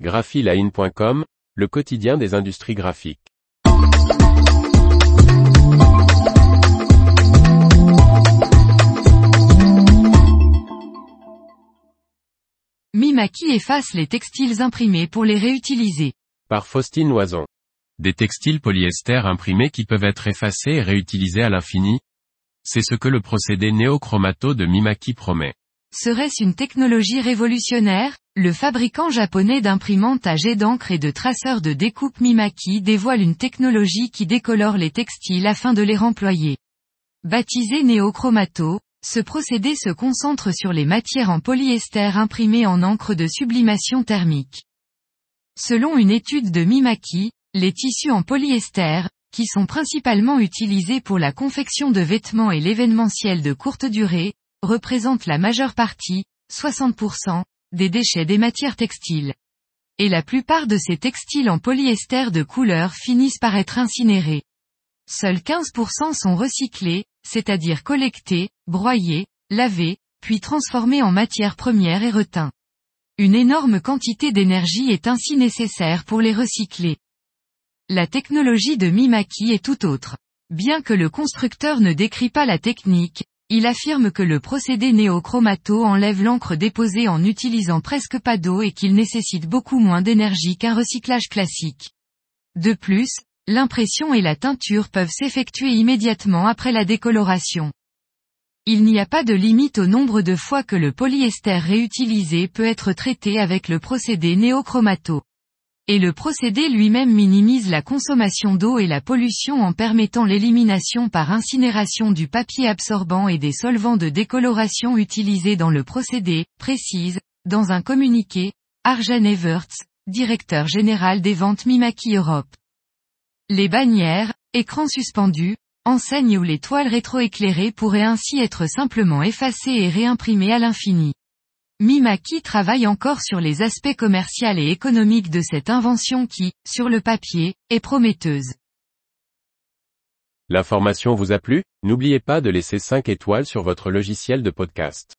graphiline.com, le quotidien des industries graphiques. Mimaki efface les textiles imprimés pour les réutiliser. Par Faustine Loison. Des textiles polyester imprimés qui peuvent être effacés et réutilisés à l'infini. C'est ce que le procédé néochromato de Mimaki promet. Serait-ce une technologie révolutionnaire? Le fabricant japonais d'imprimantes à jet d'encre et de traceurs de découpe Mimaki dévoile une technologie qui décolore les textiles afin de les remployer. Baptisé néochromato, ce procédé se concentre sur les matières en polyester imprimées en encre de sublimation thermique. Selon une étude de Mimaki, les tissus en polyester, qui sont principalement utilisés pour la confection de vêtements et l'événementiel de courte durée, représente la majeure partie, 60%, des déchets des matières textiles. Et la plupart de ces textiles en polyester de couleur finissent par être incinérés. Seuls 15% sont recyclés, c'est-à-dire collectés, broyés, lavés, puis transformés en matière première et reteints. Une énorme quantité d'énergie est ainsi nécessaire pour les recycler. La technologie de Mimaki est tout autre. Bien que le constructeur ne décrit pas la technique, il affirme que le procédé néochromato enlève l'encre déposée en utilisant presque pas d'eau et qu'il nécessite beaucoup moins d'énergie qu'un recyclage classique. De plus, l'impression et la teinture peuvent s'effectuer immédiatement après la décoloration. Il n'y a pas de limite au nombre de fois que le polyester réutilisé peut être traité avec le procédé néochromato. Et le procédé lui-même minimise la consommation d'eau et la pollution en permettant l'élimination par incinération du papier absorbant et des solvants de décoloration utilisés dans le procédé, précise, dans un communiqué, Arjen Everts, directeur général des ventes Mimaki Europe. Les bannières, écrans suspendus, enseignes ou les toiles rétroéclairées pourraient ainsi être simplement effacées et réimprimées à l'infini. Mimaki travaille encore sur les aspects commerciaux et économiques de cette invention qui, sur le papier, est prometteuse. L'information vous a plu? N'oubliez pas de laisser 5 étoiles sur votre logiciel de podcast.